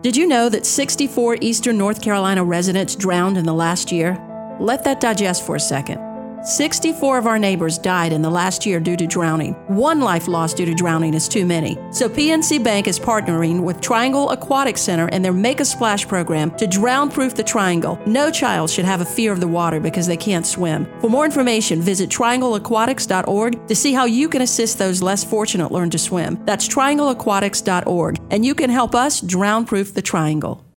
Did you know that 64 Eastern North Carolina residents drowned in the last year? Let that digest for a second. 64 of our neighbors died in the last year due to drowning. One life lost due to drowning is too many. So PNC Bank is partnering with Triangle Aquatic Center and their Make a Splash program to drown proof the triangle. No child should have a fear of the water because they can't swim. For more information, visit triangleaquatics.org to see how you can assist those less fortunate learn to swim. That's triangleaquatics.org and you can help us drown proof the triangle.